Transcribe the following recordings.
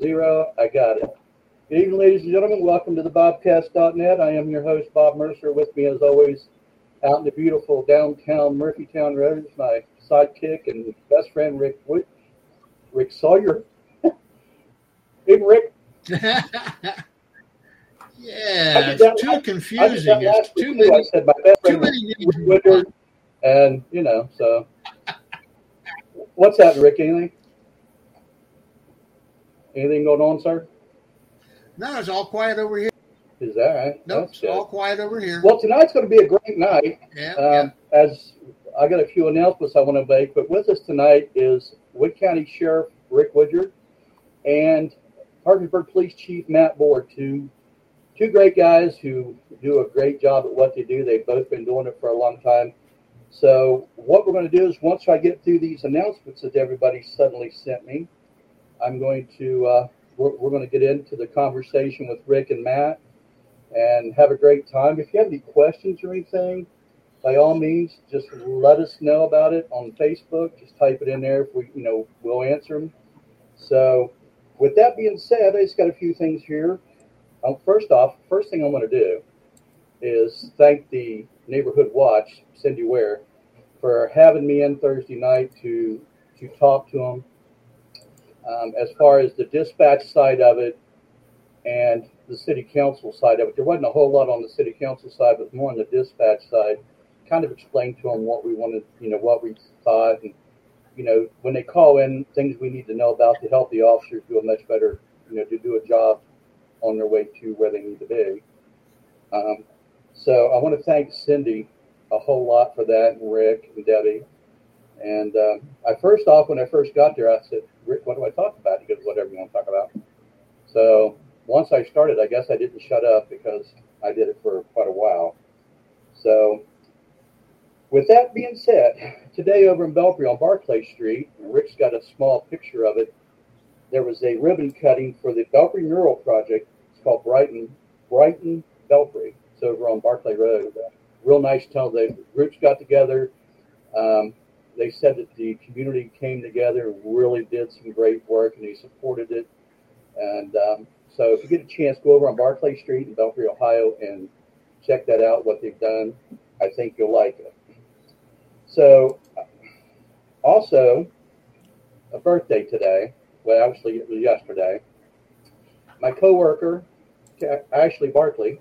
zero. I got it. Good evening, ladies and gentlemen. Welcome to the Bobcast.net. I am your host, Bob Mercer. With me, as always, out in the beautiful downtown Murphytown Road is my sidekick and best friend, Rick Wood. Rick Sawyer. hey, Rick. yeah, it's too confusing. It's too many, I said my best friend, many Rick. And you know, so what's that, Rick? Anything? Anything going on, sir? No, it's all quiet over here. Is that right? No, That's it's good. all quiet over here. Well, tonight's going to be a great night. yeah, Um, As I got a few announcements I want to make, but with us tonight is Wood County Sheriff Rick Woodyard and Parkersburg Police Chief Matt Board, two two great guys who do a great job at what they do. They've both been doing it for a long time. So what we're going to do is once I get through these announcements that everybody suddenly sent me, I'm going to uh, we're, we're going to get into the conversation with Rick and Matt and have a great time. If you have any questions or anything, by all means, just let us know about it on Facebook. Just type it in there. If we, you know, we'll answer them. So, with that being said, I just got a few things here. Um, first off, first thing I'm going to do is thank the Neighborhood Watch, Cindy Ware, for having me in Thursday night to to talk to them. Um, as far as the dispatch side of it and the city council side of it, there wasn't a whole lot on the city council side, but more on the dispatch side kind of explained to them what we wanted, you know, what we thought, and you know, when they call in, things we need to know about to help the officers do a much better, you know, to do a job on their way to where they need to be. Um, so I want to thank Cindy a whole lot for that, and Rick and Debbie. And um, I first off, when I first got there, I said, Rick, what do I talk about? He goes, whatever you want to talk about. So once I started, I guess I didn't shut up because I did it for quite a while. So with that being said, today over in Belpre on Barclay Street, and Rick's got a small picture of it. There was a ribbon cutting for the Belpre mural project. It's called Brighton Brighton Belpre. It's over on Barclay Road. Real nice tell. The groups got together. Um, they said that the community came together, really did some great work, and they supported it. And um, so, if you get a chance, go over on Barclay Street in Belpre, Ohio, and check that out. What they've done, I think you'll like it. So, also, a birthday today. Well, actually, it was yesterday. My coworker, Ashley Barkley,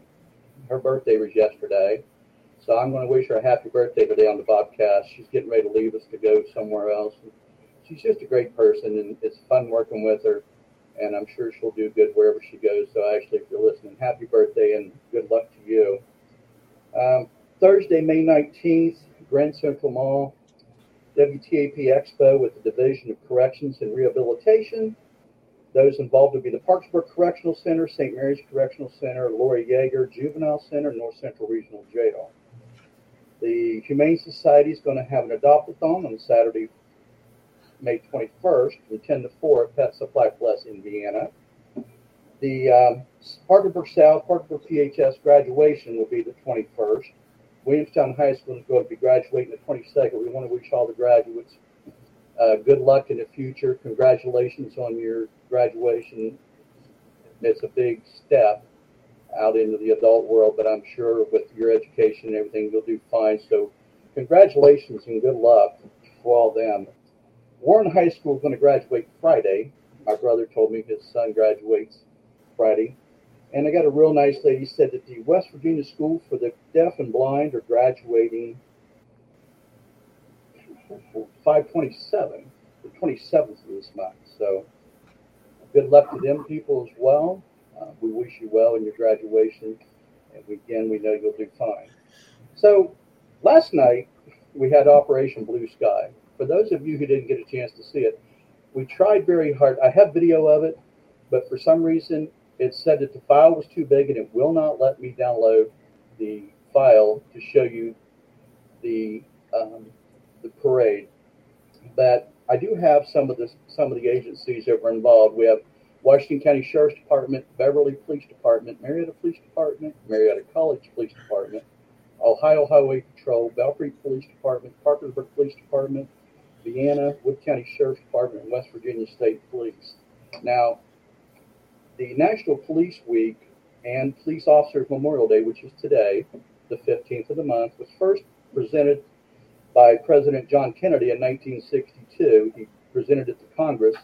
her birthday was yesterday. So I'm going to wish her a happy birthday today on the Bobcast. She's getting ready to leave us to go somewhere else. She's just a great person, and it's fun working with her. And I'm sure she'll do good wherever she goes. So, Ashley, if you're listening, happy birthday and good luck to you. Um, Thursday, May 19th, Grand Central Mall, WTAP Expo with the Division of Corrections and Rehabilitation. Those involved will be the Parkersburg Correctional Center, St. Mary's Correctional Center, Lorrie Yeager Juvenile Center, North Central Regional Jail. The Humane Society is going to have an adopt-a-thon on Saturday, May 21st, from 10 to 4 at Pet Supply Plus, Indiana. The um, Parkersburg South, Parkersburg PHS graduation will be the 21st. Williamstown High School is going to be graduating the 22nd. We want to wish all the graduates uh, good luck in the future. Congratulations on your graduation. It's a big step out into the adult world, but I'm sure with your education and everything, you'll do fine. So, congratulations and good luck for all them. Warren High School is going to graduate Friday. My brother told me his son graduates Friday. And I got a real nice lady said that the West Virginia School for the Deaf and Blind are graduating 527, the 27th of this month. So good luck to them people as well. Uh, we wish you well in your graduation. And we, again, we know you'll do fine. So last night we had Operation Blue Sky. For those of you who didn't get a chance to see it, we tried very hard. I have video of it, but for some reason it said that the file was too big and it will not let me download the file to show you the um, the parade. But I do have some of the some of the agencies that were involved. We have Washington County Sheriff's Department, Beverly Police Department, Marietta Police Department, Marietta College Police Department, Ohio Highway Patrol, Belpre Police Department, Parkersburg Police Department, Vienna, Wood County Sheriff's Department, and West Virginia State Police. Now, the National Police Week and Police Officers Memorial Day, which is today, the 15th of the month, was first presented by President John Kennedy in 1962. He presented it to Congress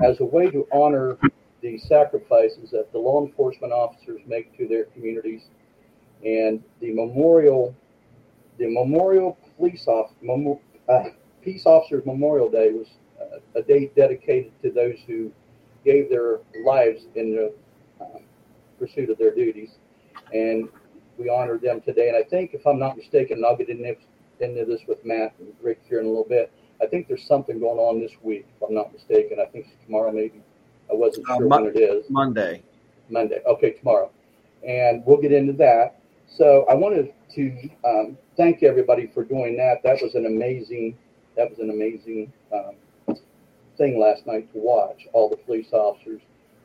as a way to honor the sacrifices that the law enforcement officers make to their communities. And the memorial, the Memorial Police off, Memo, uh, Peace Officers Memorial Day was a, a date dedicated to those who gave their lives in the uh, pursuit of their duties. And we honor them today. And I think, if I'm not mistaken, and I'll get into this with Matt and Rick here in a little bit, I think there's something going on this week, if I'm not mistaken. I think tomorrow, maybe. I wasn't uh, sure when it is. Monday. Monday. Okay, tomorrow. And we'll get into that. So I wanted to um, thank everybody for doing that. That was an amazing, that was an amazing um, thing last night to watch. All the police officers.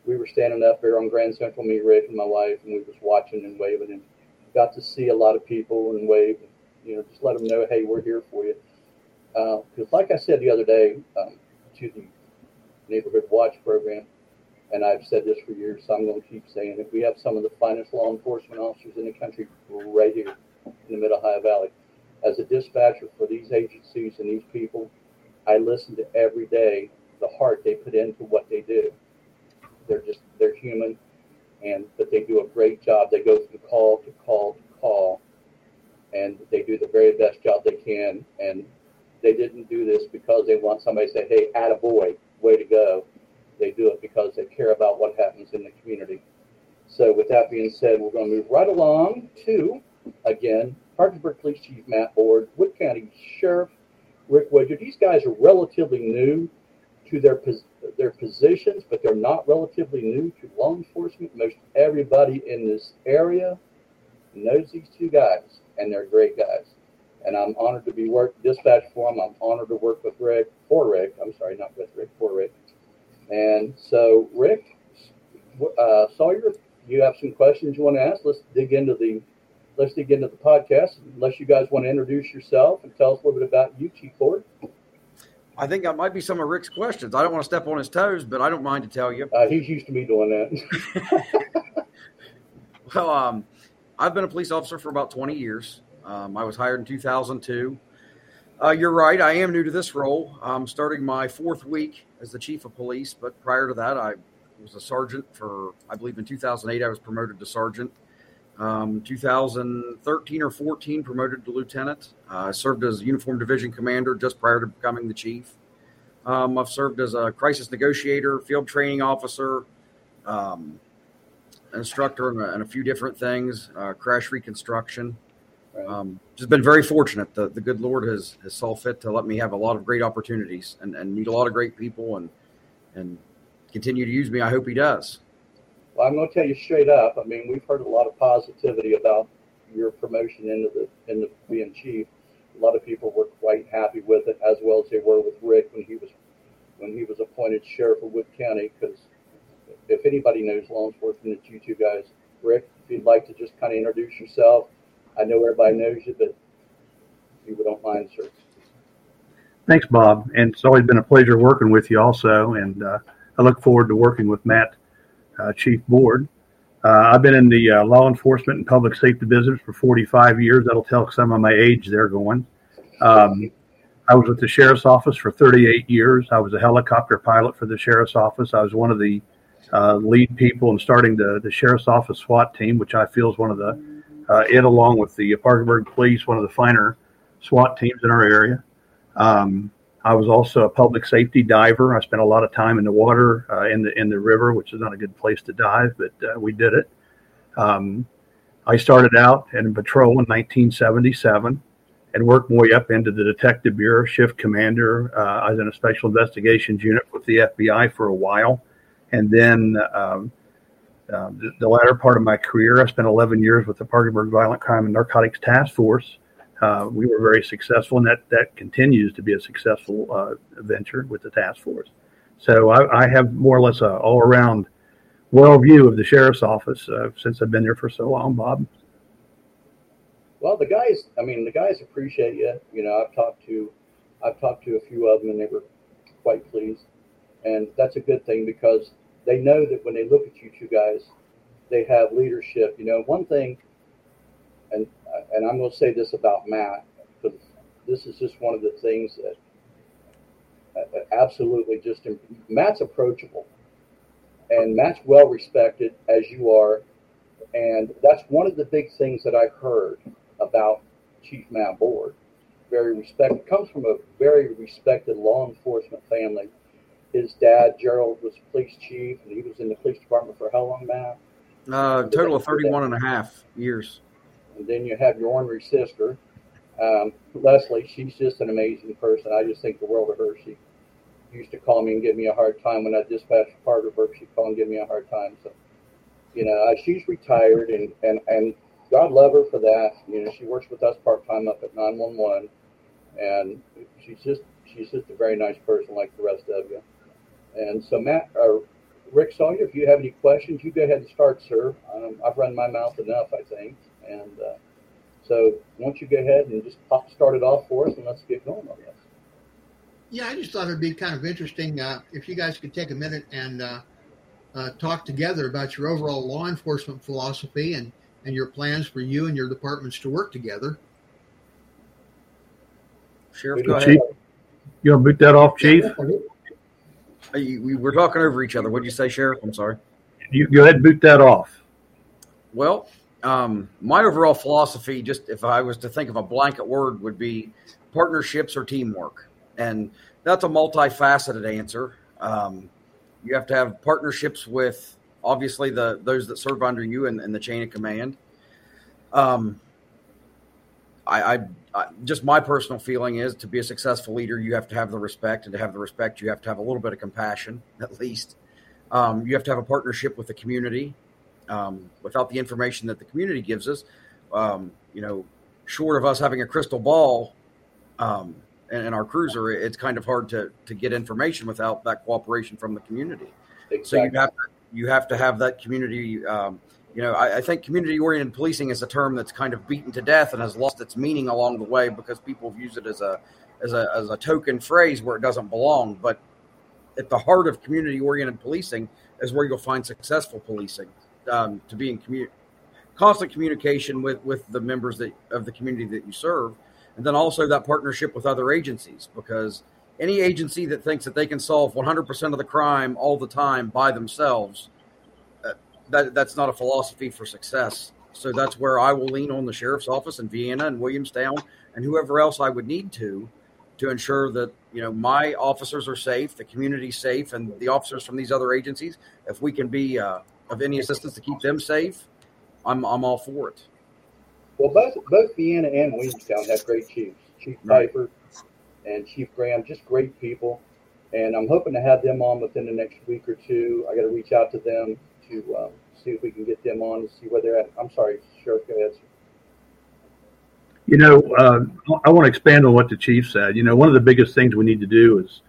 We were standing up there on Grand Central, me, Rick, and my wife, and we was watching and waving, and got to see a lot of people and wave. You know, just let them know, hey, we're here for you. Because, uh, like I said the other day um, to the Neighborhood Watch program, and I've said this for years, so I'm going to keep saying it. We have some of the finest law enforcement officers in the country right here in the Mid Ohio Valley. As a dispatcher for these agencies and these people, I listen to every day the heart they put into what they do. They're just they're human, and but they do a great job. They go from call to call to call, and they do the very best job they can. And they didn't do this because they want somebody to say, "Hey, add a boy, way to go." They do it because they care about what happens in the community. So, with that being said, we're going to move right along to again Parkersburg Police Chief Matt Board, Wood County Sheriff Rick Woodyard. These guys are relatively new to their their positions, but they're not relatively new to law enforcement. Most everybody in this area knows these two guys, and they're great guys and I'm honored to be work dispatch for him. I'm honored to work with Rick for Rick. I'm sorry, not with Rick for Rick. And so, Rick uh, Sawyer, you have some questions you want to ask? Let's dig into the let's dig into the podcast. Unless you guys want to introduce yourself and tell us a little bit about you, Chief Board. I think that might be some of Rick's questions. I don't want to step on his toes, but I don't mind to tell you. Uh, he's used to me doing that. well, um, I've been a police officer for about 20 years. Um, I was hired in 2002. Uh, you're right. I am new to this role. I'm starting my fourth week as the chief of police, but prior to that, I was a sergeant for, I believe in 2008, I was promoted to sergeant. Um, 2013 or 14, promoted to lieutenant. Uh, I served as uniform division commander just prior to becoming the chief. Um, I've served as a crisis negotiator, field training officer, um, instructor, and a, and a, few different things, uh, crash reconstruction. Um, just been very fortunate. The, the good Lord has, has saw fit to let me have a lot of great opportunities and, and meet a lot of great people and and continue to use me. I hope he does. Well, I'm going to tell you straight up. I mean, we've heard a lot of positivity about your promotion into the into being chief. A lot of people were quite happy with it, as well as they were with Rick when he was when he was appointed sheriff of Wood County. Because if anybody knows law enforcement, it's you two guys. Rick, if you'd like to just kind of introduce yourself I know everybody knows you, but you don't mind, sir. Thanks, Bob. And it's always been a pleasure working with you also. And uh, I look forward to working with Matt, uh, Chief Board. Uh, I've been in the uh, law enforcement and public safety business for 45 years. That'll tell some of my age there going. Um, I was with the sheriff's office for 38 years. I was a helicopter pilot for the sheriff's office. I was one of the uh, lead people in starting the, the sheriff's office SWAT team, which I feel is one of the uh, it, along with the Parkersburg Police, one of the finer SWAT teams in our area. Um, I was also a public safety diver. I spent a lot of time in the water, uh, in the in the river, which is not a good place to dive, but uh, we did it. Um, I started out in patrol in 1977 and worked my way up into the detective bureau, shift commander. Uh, I was in a special investigations unit with the FBI for a while, and then um, um, the, the, latter part of my career, I spent 11 years with the Parkersburg Violent Crime and Narcotics Task Force. Uh, we were very successful, and that, that continues to be a successful uh, venture with the task force. So I, I have more or less a all around well view of the sheriff's office uh, since I've been there for so long, Bob. Well, the guys, I mean, the guys appreciate you. You know, I've talked to, I've talked to a few of them, and they were quite pleased, and that's a good thing because they know that when they look at you two guys, they have leadership. You know, one thing, and and I'm going to say this about Matt, because this is just one of the things that uh, absolutely just Matt's approachable, and Matt's well respected as you are, and that's one of the big things that I heard about Chief Matt Board. Very respected, comes from a very respected law enforcement family. His dad, Gerald, was police chief, and he was in the police department for how long, Matt? Uh, total of 31 and a half years. And then you have your ornery sister, um, Leslie. She's just an amazing person. I just think the world of her. She used to call me and give me a hard time when I dispatched Parkersburg. She'd call and give me a hard time. So, you know, uh, she's retired, and and and God love her for that. You know, she works with us part time up at 911, and she's just she's just a very nice person like the rest of you. And so, Matt, uh, Rick Sawyer, if you have any questions, you go ahead and start, sir. Um, I've run my mouth enough, I think, and uh, so why don't you go ahead and just pop, start it off for us, and let's get going on this. Yeah, I just thought it'd be kind of interesting uh, if you guys could take a minute and uh, uh, talk together about your overall law enforcement philosophy and, and your plans for you and your departments to work together. Sheriff, go Chief, ahead. You want to boot that off, Chief? We were talking over each other. What did you say, Sheriff? I'm sorry. You go ahead and boot that off. Well, um, my overall philosophy, just if I was to think of a blanket word, would be partnerships or teamwork and that's a multifaceted answer. Um, you have to have partnerships with obviously the those that serve under you and, and the chain of command. Um, I, I, I, just my personal feeling is to be a successful leader, you have to have the respect, and to have the respect, you have to have a little bit of compassion, at least. Um, you have to have a partnership with the community. Um, without the information that the community gives us, um, you know, short of us having a crystal ball, um, and, our cruiser, it's kind of hard to to get information without that cooperation from the community. Exactly. So you have to, you have to have that community. You know, I, I think community oriented policing is a term that's kind of beaten to death and has lost its meaning along the way because people used it as a as a as a token phrase where it doesn't belong. But at the heart of community oriented policing is where you'll find successful policing um, to be in constant communication with with the members that, of the community that you serve and then also that partnership with other agencies because any agency that thinks that they can solve 100% of the crime all the time by themselves that that's not a philosophy for success so that's where i will lean on the sheriff's office in vienna and williamstown and whoever else i would need to to ensure that you know my officers are safe the community's safe and the officers from these other agencies if we can be uh, of any assistance to keep them safe i'm, I'm all for it well, both both Vienna and Williamstown have great chiefs. Chief right. Piper and Chief Graham, just great people. And I'm hoping to have them on within the next week or two. I got to reach out to them to um, see if we can get them on to see where they're at. I'm sorry, Sheriff, go ahead. You know, uh, I want to expand on what the chief said. You know, one of the biggest things we need to do is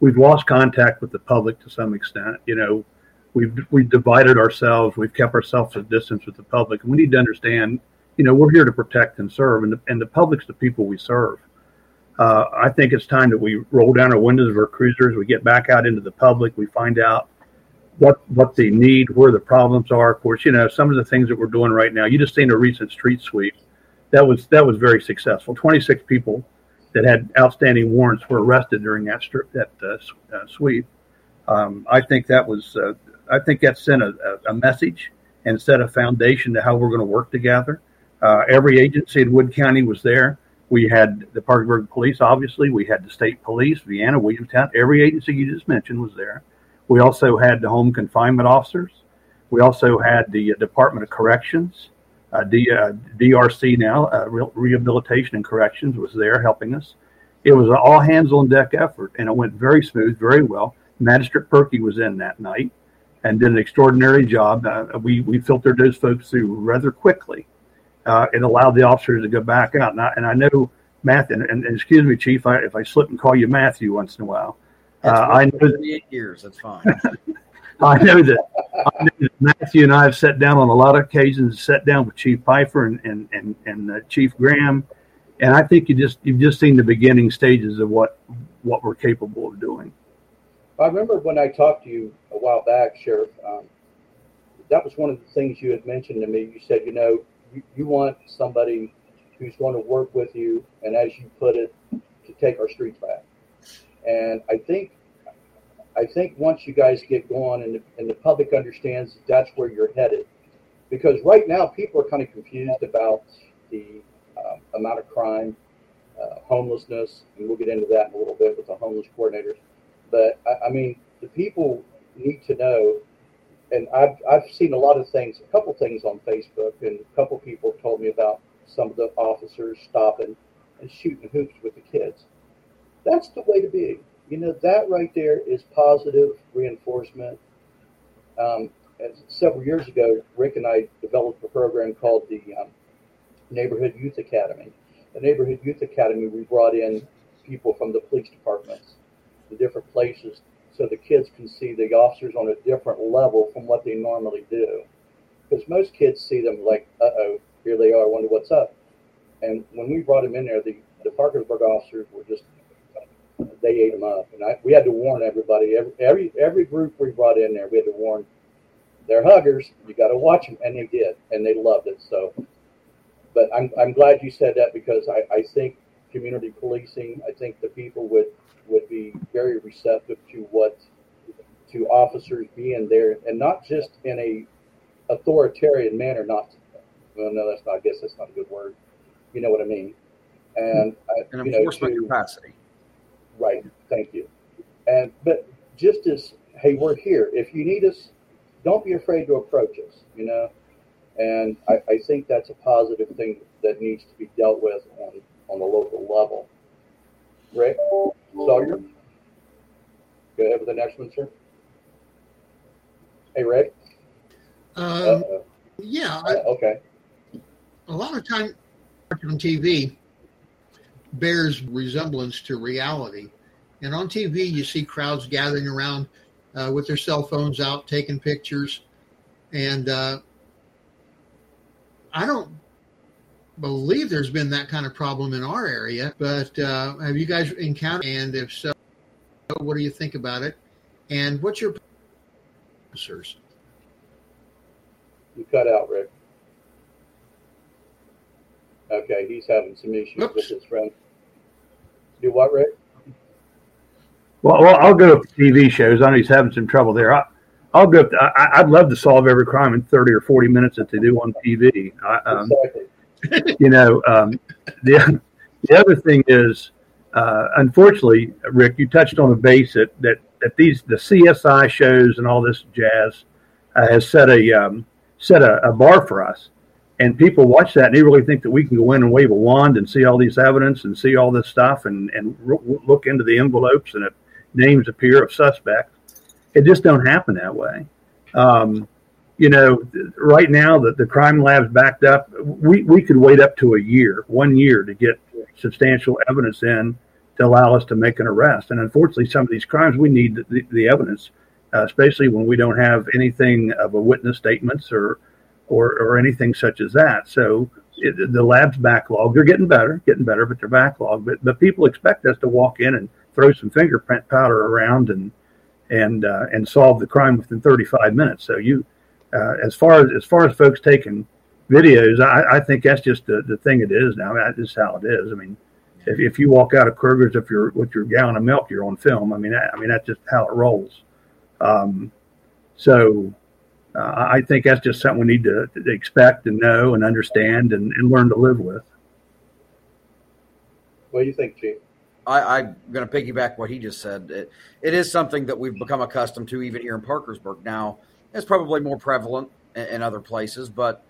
we've lost contact with the public to some extent. You know, we've we've divided ourselves. We've kept ourselves at distance with the public, and we need to understand you know, we're here to protect and serve, and the, and the public's the people we serve. Uh, I think it's time that we roll down our windows of our cruisers, we get back out into the public, we find out what what they need, where the problems are. Of course, you know, some of the things that we're doing right now. You just seen a recent street sweep. That was that was very successful. Twenty six people that had outstanding warrants were arrested during that that uh, uh, sweep. Um, I think that was uh, I think that sent a, a, message and set a foundation to how we're going to work together. Uh, every agency in Wood County was there. We had the Parkersburg Police, obviously. We had the state police, Vienna, Williamstown. Every agency you just mentioned was there. We also had the home confinement officers. We also had the uh, Department of Corrections, uh, D, uh, DRC now, uh, Re- Rehabilitation and Corrections was there helping us. It was an all hands on deck effort, and it went very smooth, very well. Magistrate Perky was in that night and did an extraordinary job. Uh, we we filtered those folks through rather quickly uh, it allowed the officers to go back out. And I, and I know Matthew, and, and, excuse me, Chief, I, if I slip and call you Matthew once in a while. Uh, I know that, years. That's fine. I know that I know that Matthew and I have sat down on a lot of occasions, sat down with Chief Piper and and and, and uh, Chief Graham, and I think you just you've just seen the beginning stages of what what we're capable of doing. I remember when I talked to you a while back, Sheriff. Um, that was one of the things you had mentioned to me. You said, you know, you, you want somebody who's going to work with you, and as you put it, to take our streets back. And I think, I think once you guys get going and the, and the public understands that that's where you're headed, because right now people are kind of confused about the um, amount of crime, uh, homelessness, and we'll get into that in a little bit with the homeless coordinators. But I, I mean, the people need to know, and I've I've seen a lot of things, a couple things on Facebook, and a couple people told me about some of the officers stopping and shooting hoops with the kids. That's the way to be. You know, that right there is positive reinforcement. Um, several years ago, Rick and I developed a program called the um, Neighborhood Youth Academy. The Neighborhood Youth Academy, we brought in people from the police departments, the different places, so the kids can see the officers on a different level from what they normally do. Because most kids see them like, uh oh, here they are, I wonder what's up. And when we brought them in there, the, the Parkersburg officers were just, they ate them up. And I, we had to warn everybody, every, every, every group we brought in there, we had to warn they're huggers. You got to watch them. And they did. And they loved it. So, but I'm, I'm glad you said that because I, I think community policing, I think the people would, would be very receptive to what, to officers being there and not just in a authoritarian manner, not, well, no, that's not, I guess that's not a good word. You know what I mean? And, An enforcement know, to, capacity. Right. Thank you. And, but just as, hey, we're here. If you need us, don't be afraid to approach us, you know? And I, I think that's a positive thing that needs to be dealt with on, on the local level. Rick Sawyer? Go ahead with the next one, sir. Hey, Rick? Um, yeah. I, okay. A lot of time on TV bears resemblance to reality. And on TV, you see crowds gathering around uh, with their cell phones out taking pictures. And uh, I don't believe there's been that kind of problem in our area, but uh, have you guys encountered? And if so, what do you think about it? And what's your officers? You cut out, Rick. Okay, he's having some issues Oops. with his friend. Do what, Rick? Well, well, I'll go to TV shows. I know he's having some trouble there. I, will go. To, I, would love to solve every crime in thirty or forty minutes that they do on TV. I, um, exactly. you know, um, the the other thing is, uh, unfortunately, Rick, you touched on a base that that, that these the CSI shows and all this jazz uh, has set a um, set a, a bar for us and people watch that and they really think that we can go in and wave a wand and see all these evidence and see all this stuff and and look into the envelopes and if names appear of suspects. It just don't happen that way. Um, you know, right now that the crime lab's backed up, we, we could wait up to a year, one year to get substantial evidence in to allow us to make an arrest. And unfortunately, some of these crimes, we need the, the, the evidence, uh, especially when we don't have anything of a witness statements or, or, or anything such as that. So it, the lab's backlog. They're getting better, getting better, but they're backlog. But, but people expect us to walk in and throw some fingerprint powder around and and uh, and solve the crime within 35 minutes. So you, uh, as far as as far as folks taking videos, I, I think that's just the, the thing it is now. That's how it is. I mean, if, if you walk out of Kroger's, if you're with your gallon of milk, you're on film. I mean, I, I mean that's just how it rolls. Um, so uh, I think that's just something we need to, to expect and know and understand and, and learn to live with. What do you think, Chief? I, am going to piggyback what he just said. It, it is something that we've become accustomed to even here in Parkersburg. Now, it's probably more prevalent in, in other places, but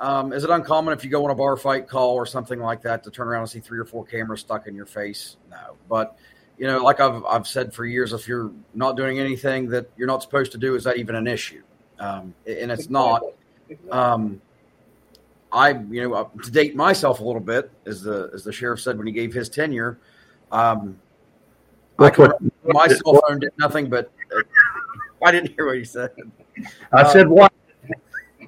um, is it uncommon if you go on a bar fight call or something like that to turn around and see three or four cameras stuck in your face? No. But, you know, like I've, I've said for years, if you're not doing anything that you're not supposed to do, is that even an issue? Um, and it's not. Um, I, you know, uh, to date myself a little bit, as the as the sheriff said when he gave his tenure, um, I what, my cell phone did nothing but. Uh, I didn't hear what he said. I um, said what?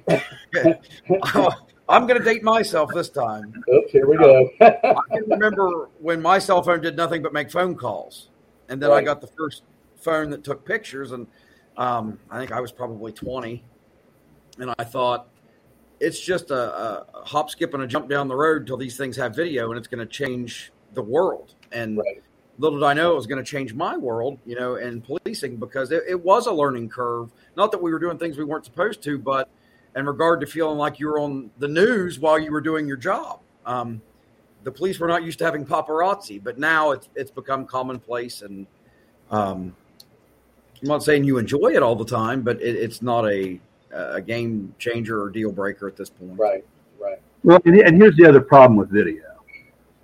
I'm going to date myself this time. Oops, here we go. I can remember when my cell phone did nothing but make phone calls, and then right. I got the first phone that took pictures, and um, I think I was probably 20, and I thought it's just a, a, hop, skip, and a jump down the road till these things have video, and it's going to change the world. And right. little did I know it was going to change my world, you know, in policing because it, it was a learning curve. Not that we were doing things we weren't supposed to, but in regard to feeling like you were on the news while you were doing your job. Um, the police were not used to having paparazzi, but now it's it's become commonplace. And um, I'm not saying you enjoy it all the time, but it, it's not a a game changer or deal breaker at this point. Right, right. Well, and here's the other problem with video.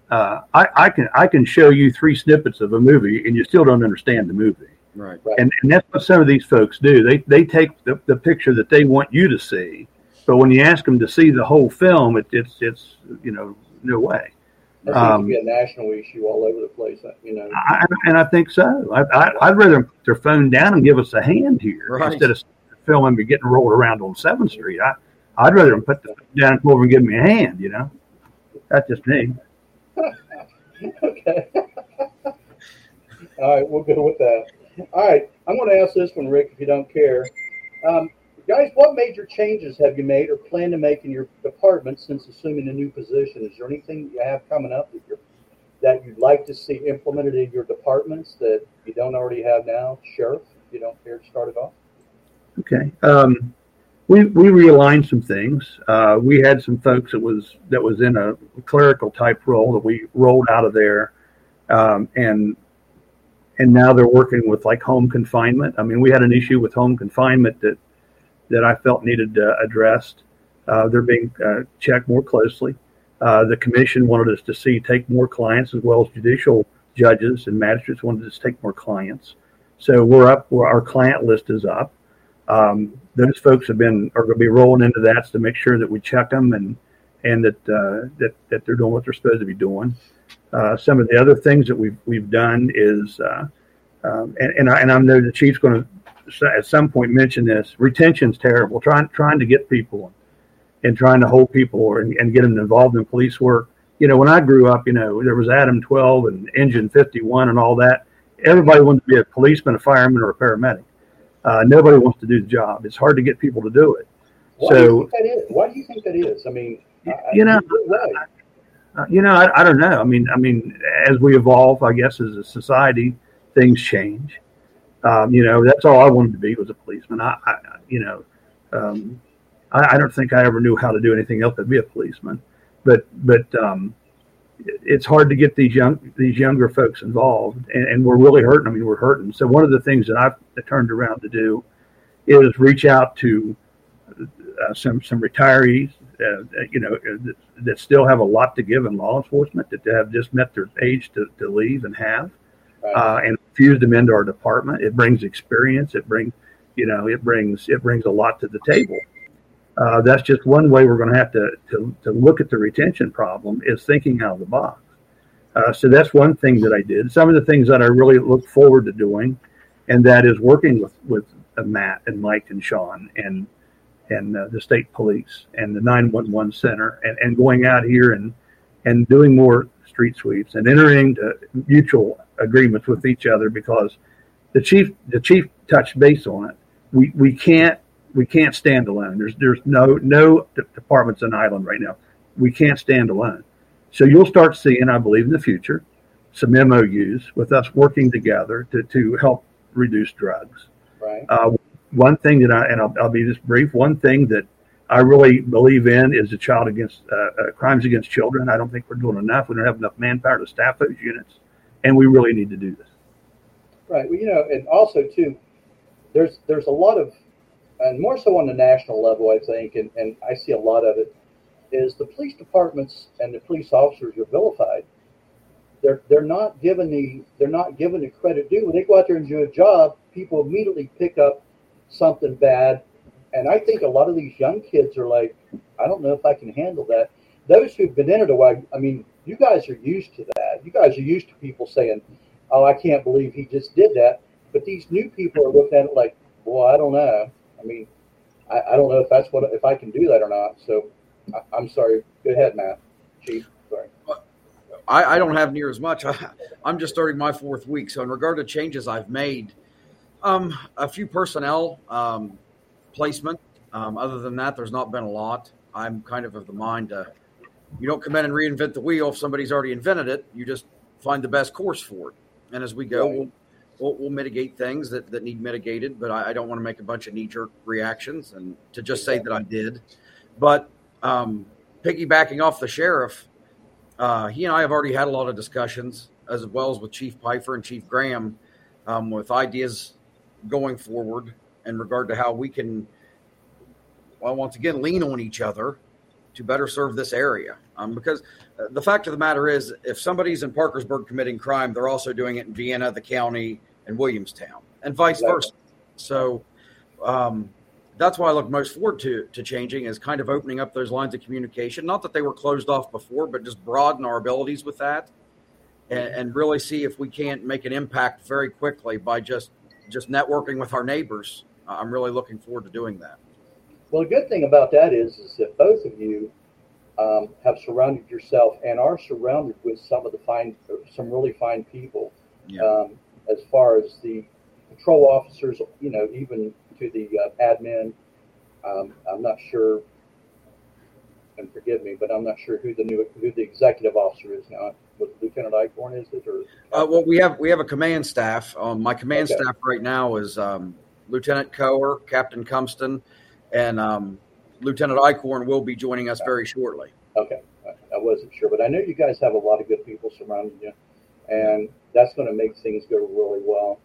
Uh, I, I, can I can show you three snippets of a movie, and you still don't understand the movie. Right. right. And, and that's what some of these folks do. They they take the, the picture that they want you to see, but when you ask them to see the whole film, it, it's it's you know no way. That seems um, to be a national issue all over the place, uh, you know. I, and I think so. I, would rather put their phone down and give us a hand here right. instead of filming me getting rolled around on Seventh Street. I I'd rather them put the phone down and come over and give me a hand. You know, that's just me. okay. all right, we'll go with that. All right, I'm going to ask this one, Rick, if you don't care. Um, guys, what major changes have you made or plan to make in your department since assuming a new position? Is there anything you have coming up that you're that you'd like to see implemented in your departments that you don't already have now, Sheriff? If you don't care to start it off. Okay. Um, we we realigned some things. Uh, we had some folks that was that was in a clerical type role that we rolled out of there, um, and and now they're working with like home confinement. I mean, we had an issue with home confinement that that I felt needed addressed. Uh, they're being uh, checked more closely. Uh, the commission wanted us to see take more clients as well as judicial judges and magistrates wanted us to take more clients. So we're up. We're, our client list is up. Um, those folks have been are going to be rolling into that to make sure that we check them and and that uh, that that they're doing what they're supposed to be doing. Uh, some of the other things that we've we've done is, uh, um, and and I, and I know the chief's going to at some point mention this. Retention's terrible. Trying trying to get people and trying to hold people and, and get them involved in police work. You know, when I grew up, you know, there was Adam 12 and Engine 51 and all that. Everybody wanted to be a policeman, a fireman, or a paramedic. Uh, nobody wants to do the job. It's hard to get people to do it. Why so, do you think that is? Why do you think that is? I mean, you know, right. uh, you know, I, I, don't know. I mean, I mean, as we evolve, I guess as a society, things change. Um, you know, that's all I wanted to be was a policeman. I, I you know, um, I, I, don't think I ever knew how to do anything else but be a policeman. But, but um, it's hard to get these young these younger folks involved, and, and, we're really hurting. I mean, we're hurting. So one of the things that I've turned around to do is reach out to uh, some some retirees, uh, you know, that, that, still have a lot to give in law enforcement, that have just met their age to, to leave and have. Uh, and fuse them into our department. It brings experience. It brings, you know, it brings it brings a lot to the table. Uh, that's just one way we're going to have to, to, to look at the retention problem is thinking out of the box. Uh, so that's one thing that I did. Some of the things that I really look forward to doing, and that is working with with uh, Matt and Mike and Sean and and uh, the state police and the 911 center and, and going out here and and doing more street sweeps and entering mutual agreements with each other because the chief the chief touched base on it. We we can't we can't stand alone. There's there's no no departments in Island right now. We can't stand alone. So you'll start seeing, I believe, in the future, some MOUs with us working together to, to help reduce drugs. Right. Uh, one thing that I and I'll, I'll, be just brief. One thing that I really believe in is the child against uh, uh, crimes against children. I don't think we're doing enough. We don't have enough manpower to staff those units, and we really need to do this. Right. Well, you know, and also too, there's there's a lot of and more so on the national level, I think, and, and I see a lot of it, is the police departments and the police officers are vilified. They're they're not given the they're not given the credit due. When they go out there and do a job, people immediately pick up something bad. And I think a lot of these young kids are like, I don't know if I can handle that. Those who've been in it a while, I mean, you guys are used to that. You guys are used to people saying, Oh, I can't believe he just did that. But these new people are looking at it like, well, I don't know. I mean, I, I don't know if that's what if I can do that or not. So I, am sorry. Go ahead, Matt. Chief. Sorry. I, I don't have near as much. I, am just starting my fourth week. So in regard to changes I've made, Um, a few personnel um, placement. Um, other than that, there's not been a lot. I'm kind of of the mind uh, you don't come in and reinvent the wheel if somebody's already invented it. You just find the best course for it. And as we go, Right. we'll, we'll, we'll mitigate things that, that need mitigated. But I, I don't want to make a bunch of knee jerk reactions and to just say that I did. But um, piggybacking off the sheriff, uh, he and I have already had a lot of discussions, as well as with Chief Pfeiffer and Chief Graham, um, with ideas going forward in regard to how we can, well, once again, lean on each other to better serve this area. Um, because uh, the fact of the matter is, if somebody's in Parkersburg committing crime, they're also doing it in Vienna, the county, and Williamstown, and vice Exactly. versa. So um, that's why I look most forward to to changing is kind of opening up those lines of communication. Not that they were closed off before, but just broaden our abilities with that, and, and really see if we can't make an impact very quickly by just just networking with our neighbors. I'm really looking forward to doing that. Well, the good thing about that is, is that both of you um, have surrounded yourself and are surrounded with some of the fine, some really fine people. Yeah. Um, as far as the patrol officers, you know, even to the uh, admin. Um, I'm not sure, and forgive me, but I'm not sure who the new who the executive officer is now. Was Lieutenant Eichhorn is it or? Uh, well, we have we have a command staff. Um, my command Okay. staff right now is um, Lieutenant Coer, Captain Cumston, and um, Lieutenant Eichhorn will be joining us very shortly. Okay, I, wasn't sure, but I know you guys have a lot of good people surrounding you, and that's going to make things go really well.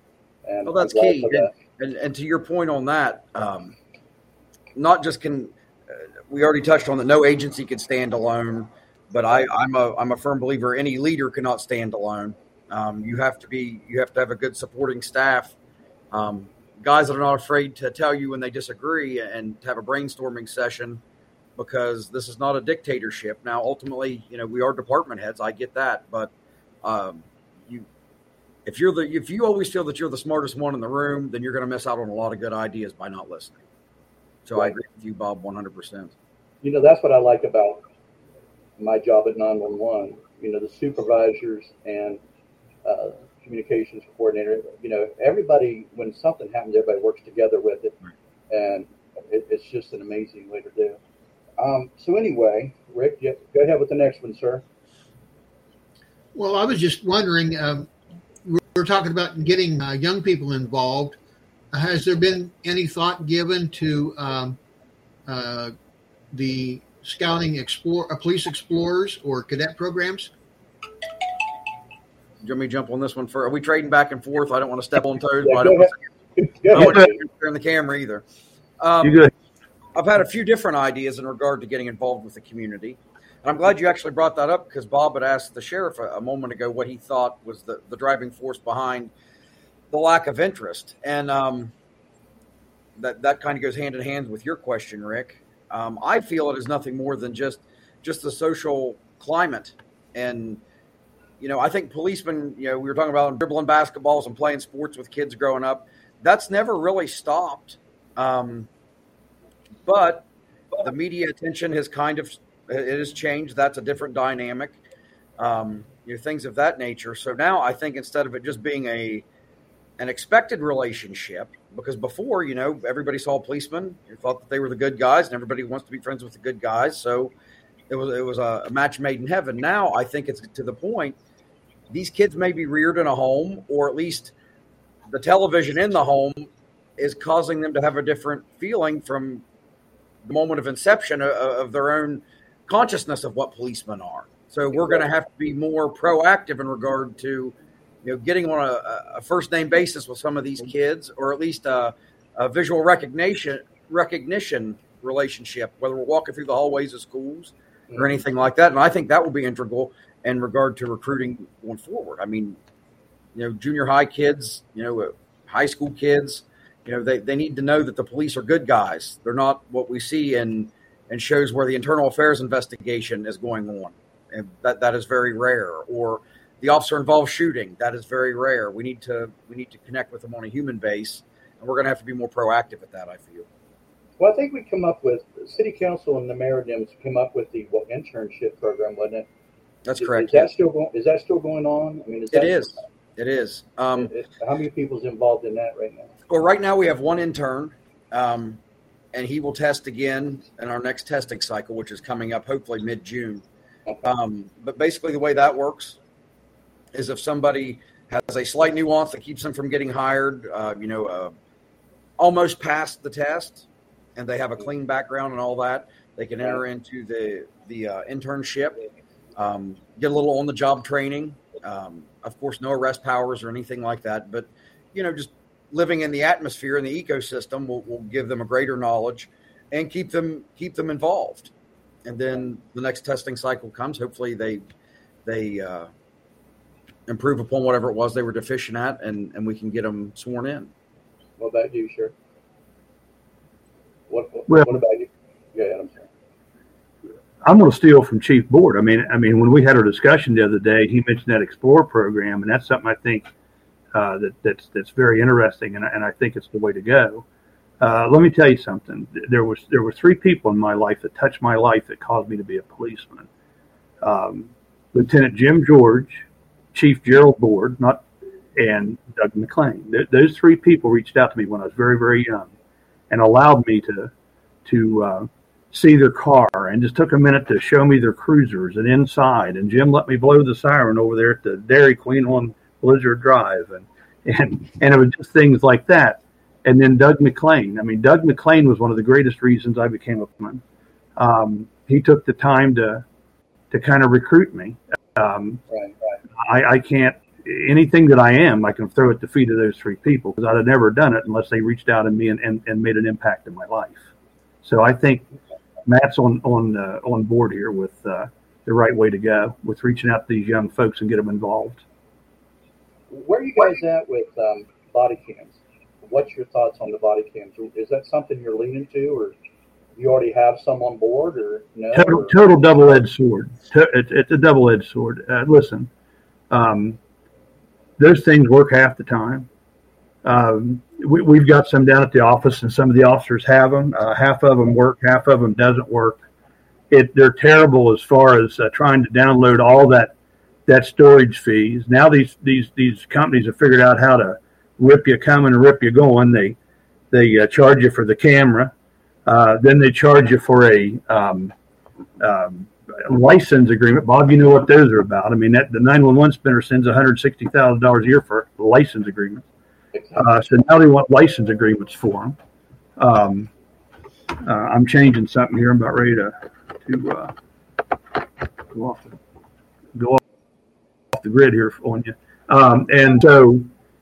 And Well, that's key. that. And and to your point on that, um, not just can uh, we already touched on that no agency can stand alone, but I, I'm a I'm a firm believer any leader cannot stand alone. Um, you have to be you have to have a good supporting staff, um, guys that are not afraid to tell you when they disagree and to have a brainstorming session because this is not a dictatorship. Now, ultimately, you know we are department heads. I get that, but um, you if you're the if you always feel that you're the smartest one in the room, then you're going to miss out on a lot of good ideas by not listening. So I agree with you, Bob, 100. percent You know, that's what I like about my job at 911. You know, the supervisors and uh, communications coordinator. You know, everybody when something happens, everybody works together with it, Right. and it, it's just an amazing way to do. it. Um, so anyway, Rick, yeah, go ahead with the next one, sir. Well, I was just wondering. Um, we we're talking about getting uh, young people involved. Has there been any thought given to um, uh, the scouting explore, uh, police explorers or cadet programs? You want me to jump on this one first? Are we trading back and forth? I don't want to step on toes. Yeah, I don't want to, Go I want to interfere the camera either. Um, You good? I've had a few different ideas in regard to getting involved with the community. And I'm glad you actually brought that up because Bob had asked the sheriff a, a moment ago what he thought was the, the driving force behind the lack of interest. And um, that, that kind of goes hand in hand with your question, Rick. Um, I feel it is nothing more than just just the social climate. And, you know, I think policemen, you know, we were talking about dribbling basketballs and playing sports with kids growing up. That's never really stopped. Um, but the media attention has kind of it has changed. That's a different dynamic. Um, you know, things of that nature. So now I think instead of it just being a an expected relationship, because before, you know, everybody saw policemen, you thought that they were the good guys, and everybody wants to be friends with the good guys. So it was it was a match made in heaven. Now I think it's to the point. These kids may be reared in a home, or at least the television in the home is causing them to have a different feeling from the moment of inception of, of their own consciousness of what policemen are. So we're going to have to be more proactive in regard to, you know, getting on a, a first name basis with some of these mm-hmm. kids, or at least a, a visual recognition recognition relationship, whether we're walking through the hallways of schools or anything like that. And I think that will be integral in regard to recruiting going forward. I mean, you know, junior high kids, you know, high school kids, you know, they, they need to know that the police are good guys. They're not what we see in, in shows where the internal affairs investigation is going on. And that, that is very rare. Or the officer involved shooting, that is very rare. We need to we need to connect with them on a human base. And we're gonna have to be more proactive at that, I feel. Well, I think we come up with the city council and the mayor Dems came up with the what, internship program, wasn't it? That's Is- correct. Is that still going? Is that still going on? I mean, is It is. It is. Um, how many people's involved in that right now? well, right now we have one intern, um, and he will test again in our next testing cycle, which is coming up hopefully mid June. Okay. Um, but basically, the way that works is if somebody has a slight nuance that keeps them from getting hired, uh, you know, uh, almost passed the test, and they have a clean background and all that, they can enter into the the uh, internship, um, get a little on the job training. Um, of course, no arrest powers or anything like that, but you know, just living in the atmosphere and the ecosystem will, will give them a greater knowledge and keep them keep them involved. And then the next testing cycle comes. Hopefully, they they uh, improve upon whatever it was they were deficient at, and and we can get them sworn in. What about you, sure? What, what, Well- what about you? Yeah, I'm sorry. I'm going to steal from Chief Board. I mean, I mean, when we had our discussion the other day, he mentioned that Explore program, and that's something I think uh, that that's that's very interesting, and, I- and I think it's the way to go. Uh, let me tell you something. There was there were three people in my life that touched my life that caused me to be a policeman. Um, Lieutenant Jim George, Chief Gerald Board, not and Doug McLean. Th- those three people reached out to me when I was very very young, and allowed me to to uh, see their car and just took a minute to show me their cruisers and inside. And Jim let me blow the siren over there at the Dairy Queen on Blizzard Drive, and and and it was just things like that. And then Doug McLean. I mean, Doug McLean was one of the greatest reasons I became a policeman. Um, he took the time to to kind of recruit me. Um, Right, right. I, I can't anything that I am. I can throw at the feet of those three people because I'd have never done it unless they reached out to me and, and, and made an impact in my life. So I think Matt's on on uh, on board here with uh, the right way to go with reaching out to these young folks and get them involved. Where are you guys at with um, body cams? What's your thoughts on the body cams? Is that something you're leaning to, or you already have some on board, or no? Total, total double-edged sword. It's, a double-edged sword. Uh, listen, um, those things work half the time. Um, we, we've got some down at the office, and some of the officers have them. Uh, half of them work, half of them doesn't work. It they're terrible as far as uh, trying to download all that that storage fees. Now these these these companies have figured out how to rip you coming and rip you going. They they uh, charge you for the camera, uh, then they charge you for a um, um, license agreement. Bob, you know what those are about. I mean, that the 911 spinner sends $160,000 a year for license agreement. Uh, so now they want license agreements for them. Um, uh, I'm changing something here. I'm about ready to to uh, go off the, go off the grid here on you. Um, and so,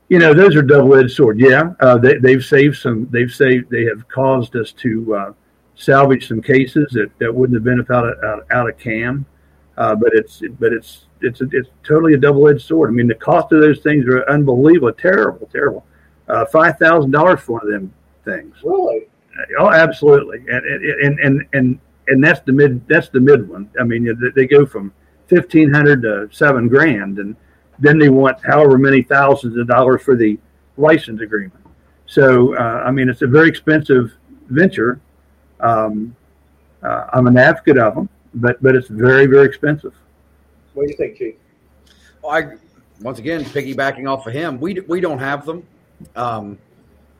you know, those are double-edged sword. Yeah, uh, they, they've saved some. They've saved. They have caused us to uh, salvage some cases that, that wouldn't have been without a, out, out of cam. Uh, but it's but it's it's it's totally a double-edged sword. I mean, the cost of those things are unbelievable, terrible, terrible. Uh, Five thousand dollars for one of them things. Really? Oh, absolutely, and and and and and that's the mid that's the mid one. I mean, they- they go from fifteen hundred to seven grand, and then they want however many thousands of dollars for the license agreement. So, uh, I mean, it's a very expensive venture. Um, uh, I'm an advocate of them, but but it's very very expensive. What do you think, Chief? Well, I once again piggybacking off of him, we we don't have them, um,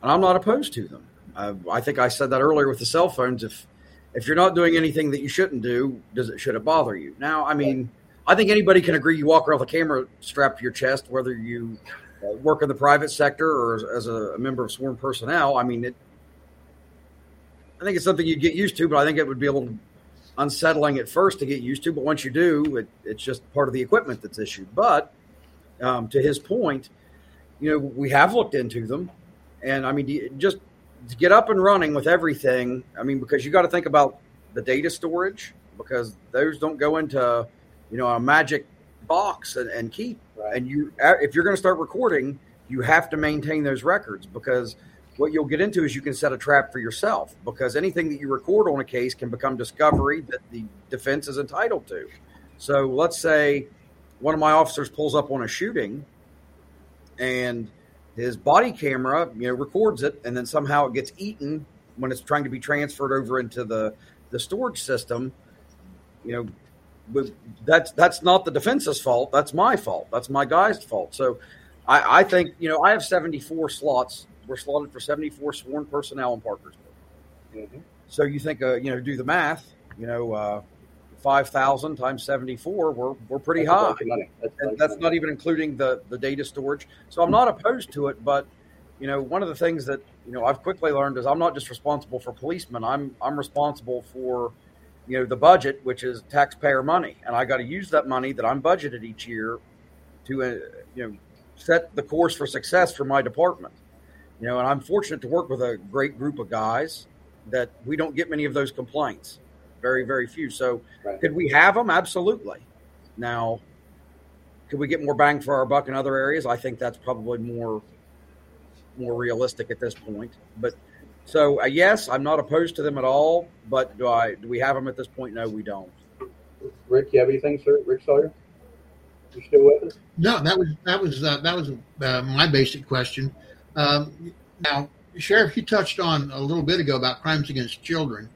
and I'm not opposed to them. Uh, I think I said that earlier with the cell phones. If if you're not doing anything that you shouldn't do, does it should it bother you? Now, I mean, I think anybody can agree. You walk around with a camera strapped to your chest, whether you uh, work in the private sector or as, as a, a member of sworn personnel. I mean, it. I think it's something you get used to, but I think it would be a little unsettling at first to get used to. But once you do, it, it's just part of the equipment that's issued. But um, to his point, you know, we have looked into them, and I mean, just to get up and running with everything. I mean, because you got to think about the data storage because those don't go into, you know, a magic box and, and keep. Right. And you, if you're going to start recording, you have to maintain those records because what you'll get into is you can set a trap for yourself because anything that you record on a case can become discovery that the defense is entitled to. So let's say one of my officers pulls up on a shooting and his body camera, you know, records it and then somehow it gets eaten when it's trying to be transferred over into the the storage system, you know, that's that's not the defense's fault. That's my fault. That's my guy's fault. So I, I think you know I have 74 slots. We're slotted for 74 sworn personnel in Parkersburg. Mm-hmm. So you think, uh, you know, do the math. You know, uh, five thousand times 74. We're we're pretty that's high. That's, and that's not even including the the data storage. So I'm not opposed to it, but you know, one of the things that you know I've quickly learned is I'm not just responsible for policemen. I'm I'm responsible for you know the budget, which is taxpayer money, and I got to use that money that I'm budgeted each year to uh, you know set the course for success for my department. You know, and I'm fortunate to work with a great group of guys that we don't get many of those complaints. Very, very few. So, right. could we have them? Absolutely. Now, could we get more bang for our buck in other areas? I think that's probably more more realistic at this point. But so, uh, yes, I'm not opposed to them at all. But do I? Do we have them at this point? No, we don't. Rick, you have anything, sir? Rick Sawyer, you still with us? No, that was that was uh, that was uh, my basic question. Um, now, Sheriff, you touched on a little bit ago about crimes against children,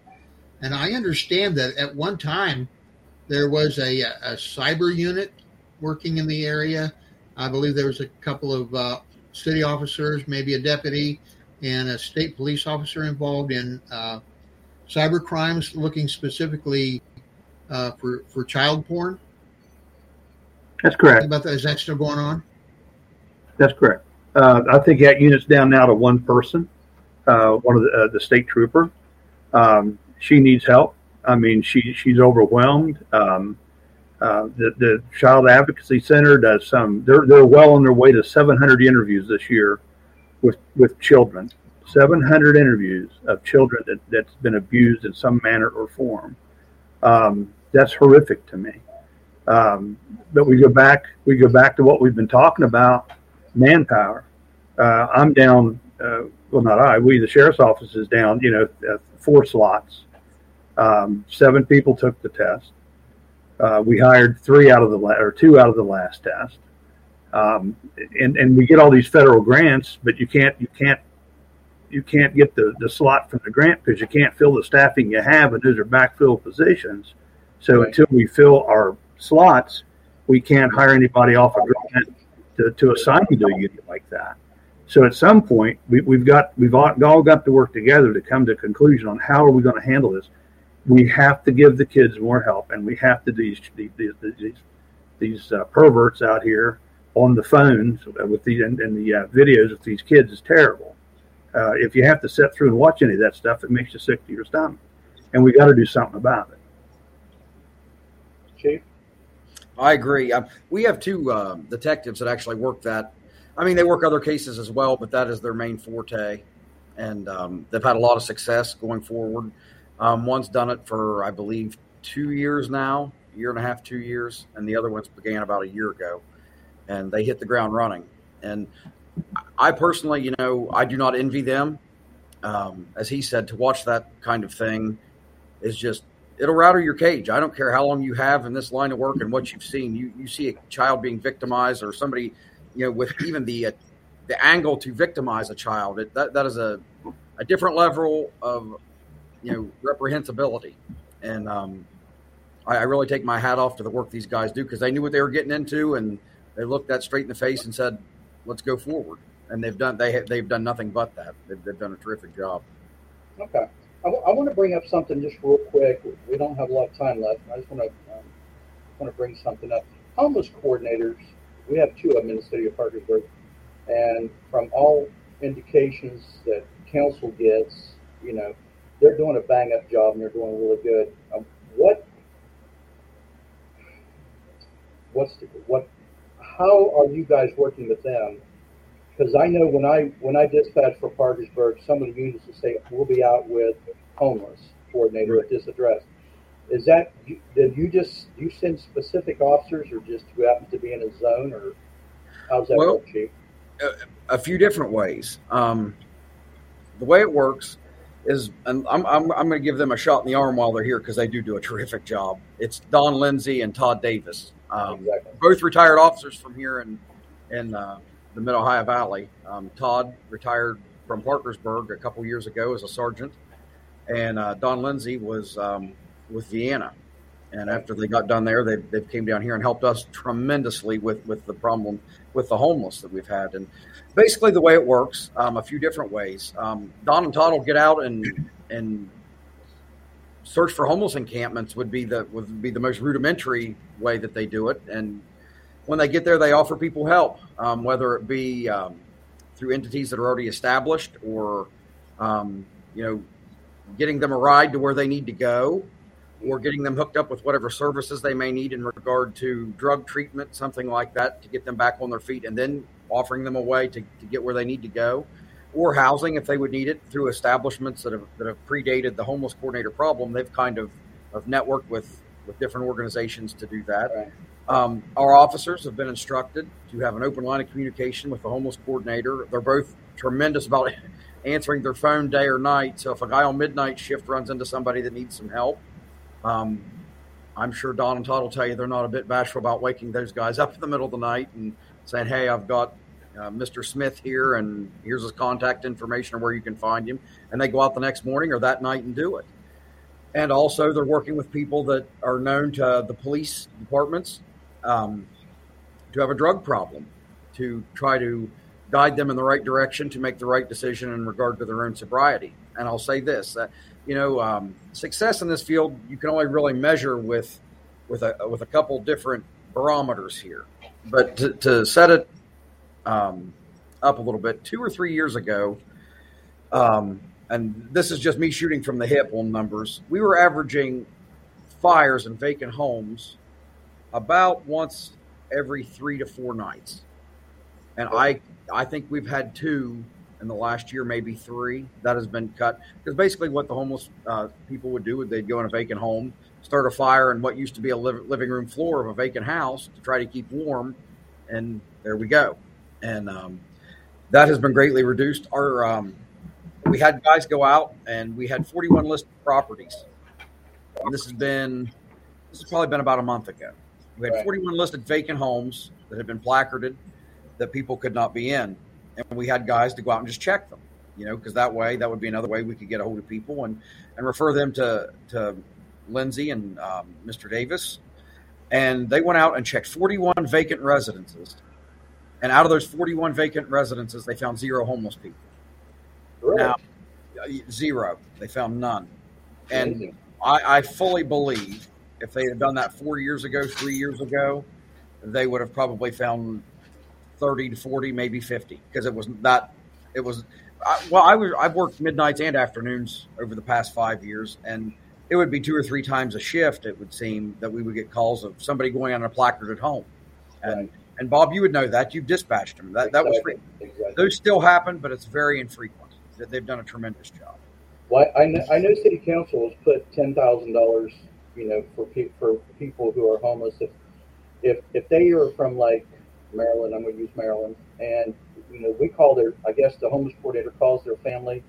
and I understand that at one time there was a, a cyber unit working in the area. I believe there was a couple of uh, city officers, maybe a deputy, and a state police officer involved in uh, cyber crimes, looking specifically uh, for for child porn. That's correct. About that, is that still going on? That's correct. Uh, I think that unit's down now to one person, uh, one of the, uh, the state trooper. Um, she needs help. I mean, she she's overwhelmed. Um, uh, the the Child Advocacy Center does some. They're they're well on their way to 700 interviews this year with with children. 700 interviews of children that, that's been abused in some manner or form. Um, that's horrific to me. Um, but we go back we go back to what we've been talking about manpower. Uh, I'm down. Uh, well, not I. We, the sheriff's office, is down. You know, uh, four slots. Um, seven people took the test. Uh, we hired three out of the la- or two out of the last test. Um, and and we get all these federal grants, but you can't you can't you can't get the, the slot from the grant because you can't fill the staffing you have, and those are backfill positions. So right. until we fill our slots, we can't hire anybody off a grant to, to assign to a unit like that. So at some point, we, have got we've all, got to work together to come to a conclusion on how are we going to handle this. We have to give the kids more help, and we have to these these these, these uh, perverts out here on the phones with the and, and the uh, videos with these kids is terrible. Uh, if you have to sit through and watch any of that stuff, it makes you sick to your stomach, and we got to do something about it. Chief. I agree. Um, we have two uh, detectives that actually work that. I mean, they work other cases as well, but that is their main forte, and um, they've had a lot of success going forward. Um, one's done it for, I believe, two years now, year and a half, two years, and the other ones began about a year ago, and they hit the ground running. And I personally, you know, I do not envy them. Um, as he said, to watch that kind of thing is just it'll rattle your cage. I don't care how long you have in this line of work and what you've seen. You you see a child being victimized or somebody, you know, with even the uh, the angle to victimize a child. It, that that is a a different level of you know reprehensibility, and um, I, I really take my hat off to the work these guys do because they knew what they were getting into and they looked that straight in the face and said, "Let's go forward." And they've done they they've done nothing but that. They've, they've done a terrific job. Okay. I, w- I want to bring up something just real quick. We don't have a lot of time left. I just want to um, want to bring something up. Homeless coordinators, we have two of them in the city of Parkersburg, and from all indications that council gets, you know, they're doing a bang up job and they're doing really good. Um, what what's the, what? How are you guys working with them because I know when I when I dispatch for Parkersburg, some of the units will say we'll be out with homeless coordinator right. at this address. Is that did you just you send specific officers or just who happens to be in a zone or how's that well, work, Chief? A, a few different ways. Um, the way it works is, and I'm, I'm, I'm going to give them a shot in the arm while they're here because they do do a terrific job. It's Don Lindsay and Todd Davis, um, exactly. both retired officers from here in in uh, the Mid Ohio Valley. Um, Todd retired from Parkersburg a couple years ago as a sergeant, and uh, Don Lindsay was um, with Vienna. And after they got done there, they they came down here and helped us tremendously with with the problem with the homeless that we've had. And basically, the way it works, um, a few different ways. Um, Don and Todd will get out and and search for homeless encampments would be the would be the most rudimentary way that they do it. And when they get there, they offer people help, um, whether it be um, through entities that are already established or um, you know getting them a ride to where they need to go or getting them hooked up with whatever services they may need in regard to drug treatment, something like that, to get them back on their feet, and then offering them a way to, to get where they need to go, or housing if they would need it through establishments that have that have predated the homeless coordinator problem. They've kind of of networked with with different organizations to do that. Right. Um, our officers have been instructed to have an open line of communication with the homeless coordinator. They're both tremendous about answering their phone day or night. So if a guy on midnight shift runs into somebody that needs some help, um, I'm sure Don and Todd will tell you they're not a bit bashful about waking those guys up in the middle of the night and saying, "Hey, I've got uh, Mr. Smith here, and here's his contact information or where you can find him." And they go out the next morning or that night and do it. And also, they're working with people that are known to the police departments um, to have a drug problem, to try to guide them in the right direction to make the right decision in regard to their own sobriety. And I'll say this: that you know, um, success in this field you can only really measure with with a with a couple different barometers here. But to, to set it um, up a little bit, two or three years ago, um, and this is just me shooting from the hip on numbers, we were averaging fires in vacant homes about once every three to four nights, and I I think we've had two in the last year, maybe three. That has been cut because basically what the homeless uh, people would do would they'd go in a vacant home, start a fire in what used to be a li- living room floor of a vacant house to try to keep warm, and there we go. And um, that has been greatly reduced. Our um, we had guys go out and we had 41 listed properties. And this has been this has probably been about a month ago. We had Right. 41 listed vacant homes that had been placarded that people could not be in and we had guys to go out and just check them, you know, because that way that would be another way we could get a hold of people and and refer them to to Lindsay and um, Mr. Davis, and they went out and checked 41 vacant residences, and out of those 41 vacant residences, they found zero homeless people. Really? Now, zero. They found none, and I, I fully believe if they had done that four years ago, three years ago, they would have probably found 30 to 40, maybe 50, because it was that, it was, I, well, I was, I've worked midnights and afternoons over the past five years, and it would be two or three times a shift, it would seem, that we would get calls of somebody going on a placard at home. And, Right. and Bob, you would know that. You've dispatched them. That, that was, Exactly. Exactly. those still happen, but it's very infrequent. That They've done a tremendous job. Well, I know, I know city council has put ten thousand dollars, you know, for pe- for people who are homeless. If if if they are from like Maryland, I'm going to use Maryland, and you know, we call their, I guess the homeless coordinator calls their family.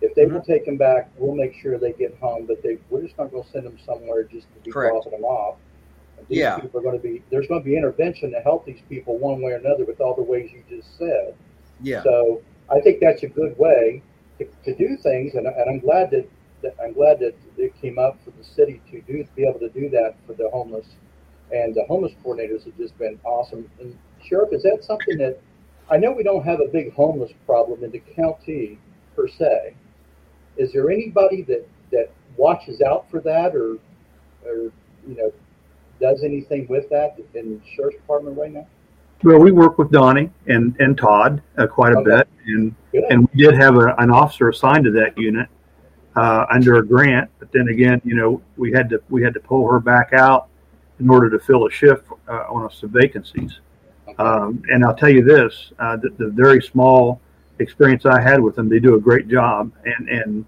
If they will mm-hmm. take them back, we'll make sure they get home. But they, we're just not going to send them somewhere just to be Correct. dropping them off. These Yeah. people are going to be. There's going to be intervention to help these people one way or another with all the ways you just said. Yeah. So I think that's a good way to, to do things, and, and I'm glad that, that I'm glad that it came up for the city to do be able to do that for the homeless, and the homeless coordinators have just been awesome. And sheriff, is that something that I know we don't have a big homeless problem in the county per se? Is there anybody that that watches out for that, or or you know does anything with that in the sheriff's department right now? Well, we work with Donnie and, and Todd uh, quite a Okay. bit, and Good. and we did have a, an officer assigned to that unit uh, under a grant. But then again, you know, we had to we had to pull her back out in order to fill a shift uh, on us some vacancies. Um, and I'll tell you this: uh, the, the very small experience I had with them, they do a great job. And and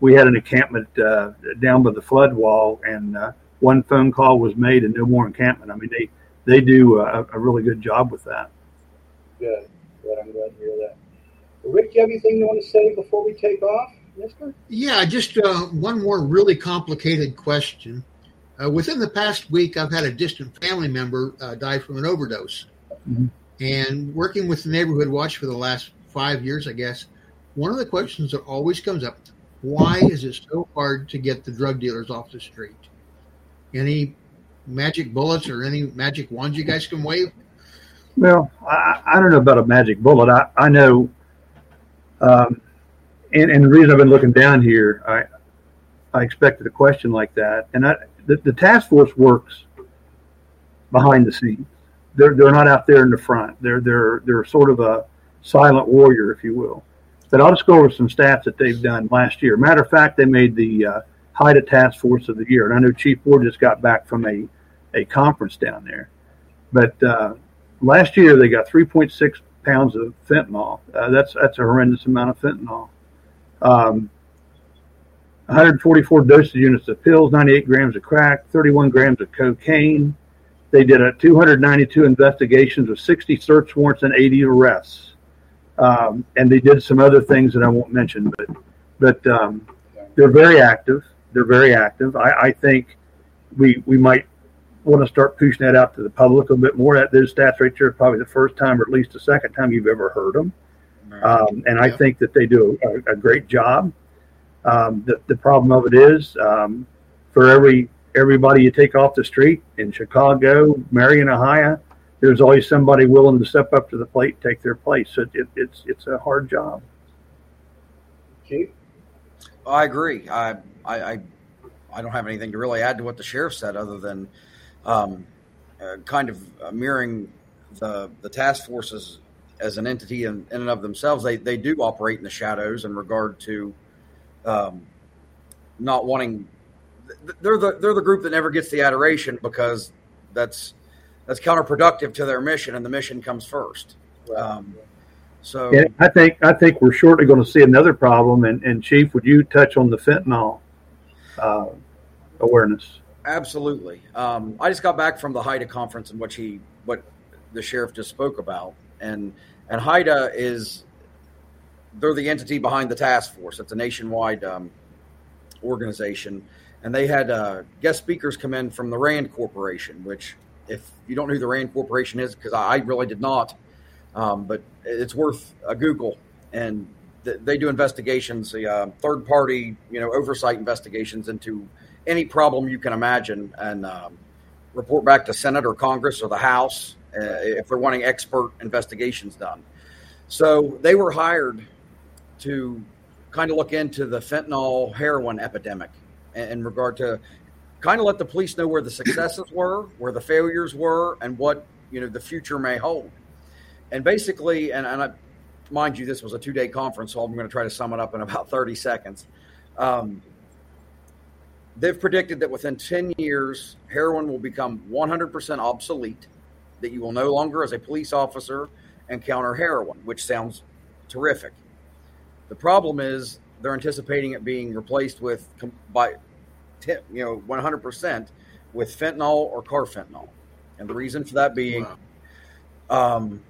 we had an encampment uh, down by the flood wall, and uh, one phone call was made, and no more encampment. I mean, they they do a, a really good job with that. Good. Good. I'm glad to hear that. Rick, do you have anything you want to say before we take off, Mister? Yeah, just uh, one more really complicated question. Uh, within the past week, I've had a distant family member uh, die from an overdose. Mhm. And working with the Neighborhood Watch for the last five years, I guess, one of the questions that always comes up why is it so hard to get the drug dealers off the street? Any magic bullets or any magic wands you guys can wave? Well, I, I don't know about a magic bullet. I, I know, um, and, and the reason I've been looking down here, I I expected a question like that. And I, the, the task force works behind the scenes. They're, they're not out there in the front. They're, they're, they're sort of a silent warrior, if you will. But I'll just go over some stats that they've done last year. Matter of fact, they made the uh, HIDTA Task Force of the Year. And I know Chief Board just got back from a, a conference down there. But uh, last year, they got 3.6 pounds of fentanyl. Uh, that's, that's a horrendous amount of fentanyl. Um, 144 dosage units of pills, 98 grams of crack, 31 grams of cocaine. They did a 292 investigations with 60 search warrants and 80 arrests. Um, and they did some other things that I won't mention, but but um, they're very active. They're very active. I, I think we we might want to start pushing that out to the public a bit more. That those stats right there are probably the first time, or at least the second time you've ever heard them. Um, and I think that they do a, a great job. Um, the, the problem of it is, um, for every everybody you take off the street in Chicago, Marion, Ohio, there's always somebody willing to step up to the plate and take their place. So it, it's it's a hard job. Chief? I agree. I, I, I, I don't have anything to really add to what the sheriff said, other than um, uh, kind of mirroring the the task forces as an entity in, in and of themselves. They they do operate in the shadows in regard to um, not wanting. They're the they're the group that never gets the adoration because that's that's counterproductive to their mission, and the mission comes first. Um, so Yeah, I think I think we're shortly going to see another problem. And, and Chief, would you touch on the fentanyl uh, awareness? Absolutely. Um, I just got back from the HIDTA conference and what he, what the sheriff just spoke about, and and HIDTA is they're the entity behind the task force. It's a nationwide um, organization, and they had uh, guest speakers come in from the Rand Corporation. Which, if you don't know who the Rand Corporation is, because I really did not, um, but it's worth a Google. And th- they do investigations, uh, third party, you know, oversight investigations into any problem you can imagine, and um, report back to Senate or Congress or the House uh, if they're wanting expert investigations done. So they were hired to kind of look into the fentanyl heroin epidemic in, regard to kind of let the police know where the successes were, where the failures were, and what you know the future may hold. And basically, and, and I, mind you, this was a two day conference, so I'm going to try to sum it up in about 30 seconds. Um, they've predicted that within 10 years, heroin will become 100% obsolete, that you will no longer, as a police officer, encounter heroin, which sounds terrific. The problem is they're anticipating it being replaced with by you know 100% with fentanyl or carfentanil, and the reason for that being, um,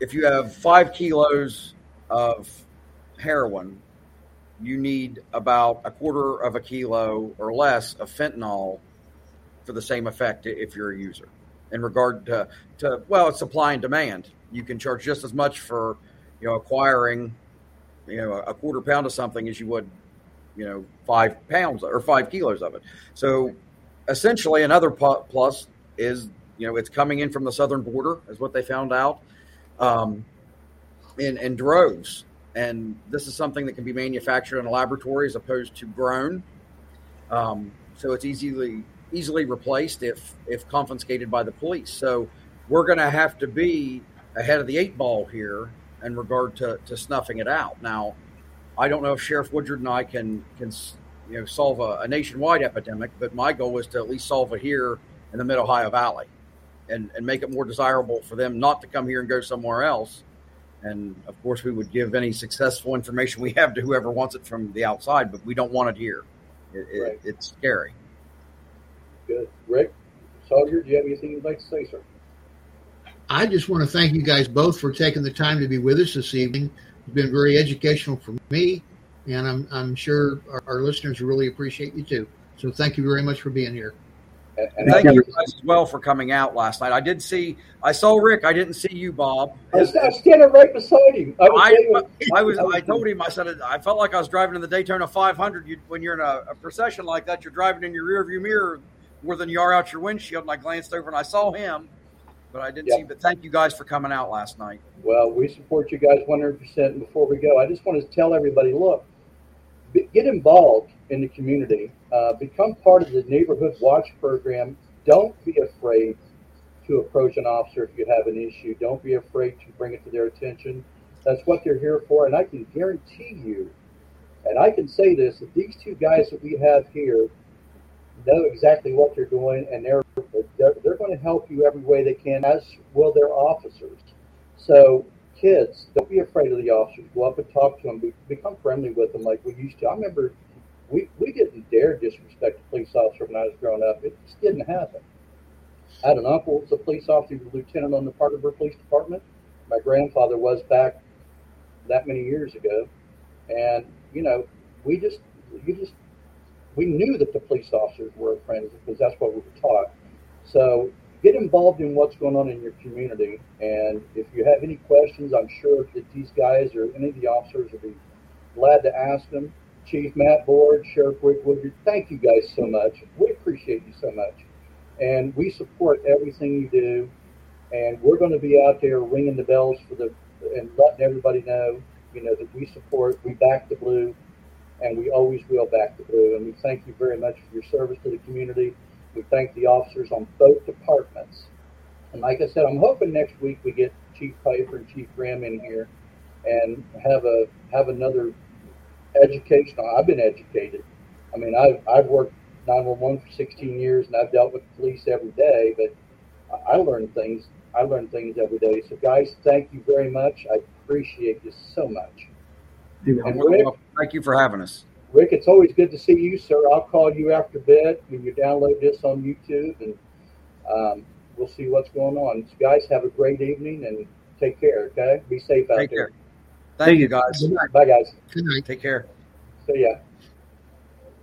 if you have five kilos of heroin, you need about a quarter of a kilo or less of fentanyl for the same effect if you're a user. In regard to, to well, it's supply and demand. You can charge just as much for you know acquiring you know a quarter pound of something as you would you know five pounds or five kilos of it. So essentially, another plus is you know it's coming in from the southern border, is what they found out, um, in in droves, and this is something that can be manufactured in a laboratory as opposed to grown. Um, so it's easily easily replaced if if confiscated by the police. So we're going to have to be ahead of the eight ball here in regard to, to snuffing it out. Now, I don't know if Sheriff Woodyard and I can can you know solve a, a nationwide epidemic, but my goal is to at least solve it here in the Mid Ohio Valley, and and make it more desirable for them not to come here and go somewhere else. And of course, we would give any successful information we have to whoever wants it from the outside, but we don't want it here. It, it, It's scary. Good. Rick, Soldier, do you have anything you'd like to say, sir? I just want to thank you guys both for taking the time to be with us this evening. It's been very educational for me, and I'm, I'm sure our, our listeners really appreciate you too. So thank you very much for being here. And, and Thank you guys as well for coming out last night. I did see, I saw Rick. I didn't see you, Bob. I was, I was standing right beside him. I was, I, I was. I told him. I said. I felt like I was driving in the Daytona 500. You, when you're in a, a procession like that, you're driving in your rearview mirror, more than you are out your windshield. And I glanced over and I saw him, but I didn't Yep. see. But thank you guys for coming out last night. Well, we support you guys 100%. And before we go, I just want to tell everybody look, be- get involved in the community, uh, become part of the neighborhood watch program. Don't be afraid to approach an officer if you have an issue. Don't be afraid to bring it to their attention. That's what they're here for. And I can guarantee you, and I can say this, that these two guys that we have here know exactly what they're doing and they're, they're, they're going to help you every way they can, as will their officers. So, kids, don't be afraid of the officers. Go up and talk to them. Be, become friendly with them like we used to. I remember we, we didn't dare disrespect a police officer when I was growing up. It just didn't happen. I had an uncle was a police officer, a lieutenant on the Parkersburg Police Department. My grandfather was back that many years ago. And, you know, we just, you just, we knew that the police officers were friends because that's what we were taught. So get involved in what's going on in your community. And if you have any questions, I'm sure that these guys or any of the officers will be glad to ask them. Chief Matt Board, Sheriff Rick Woodyard, thank you guys so much. We appreciate you so much. And we support everything you do. And we're going to be out there ringing the bells for the and letting everybody know, you know, that we support, we back the blue, and we always will back the blue. And we thank you very much for your service to the community. We thank the officers on both departments. And like I said, I'm hoping next week we get Chief Piper and Chief Graham in here and have a have another educational. I've been educated. I mean, I've I've worked 911 for 16 years, and I've dealt with police every day. But I learn things. I learn things every day. So, guys, thank you very much. I appreciate you so much. You're And Rick, Thank you for having us. Rick, it's always good to see you, sir. I'll call you after bed when you download this on YouTube, and um, we'll see what's going on. So guys, have a great evening and take care. Okay, be safe out Take there. care. Thank you, guys. Good night. Bye, guys. Good night. Take care. See ya.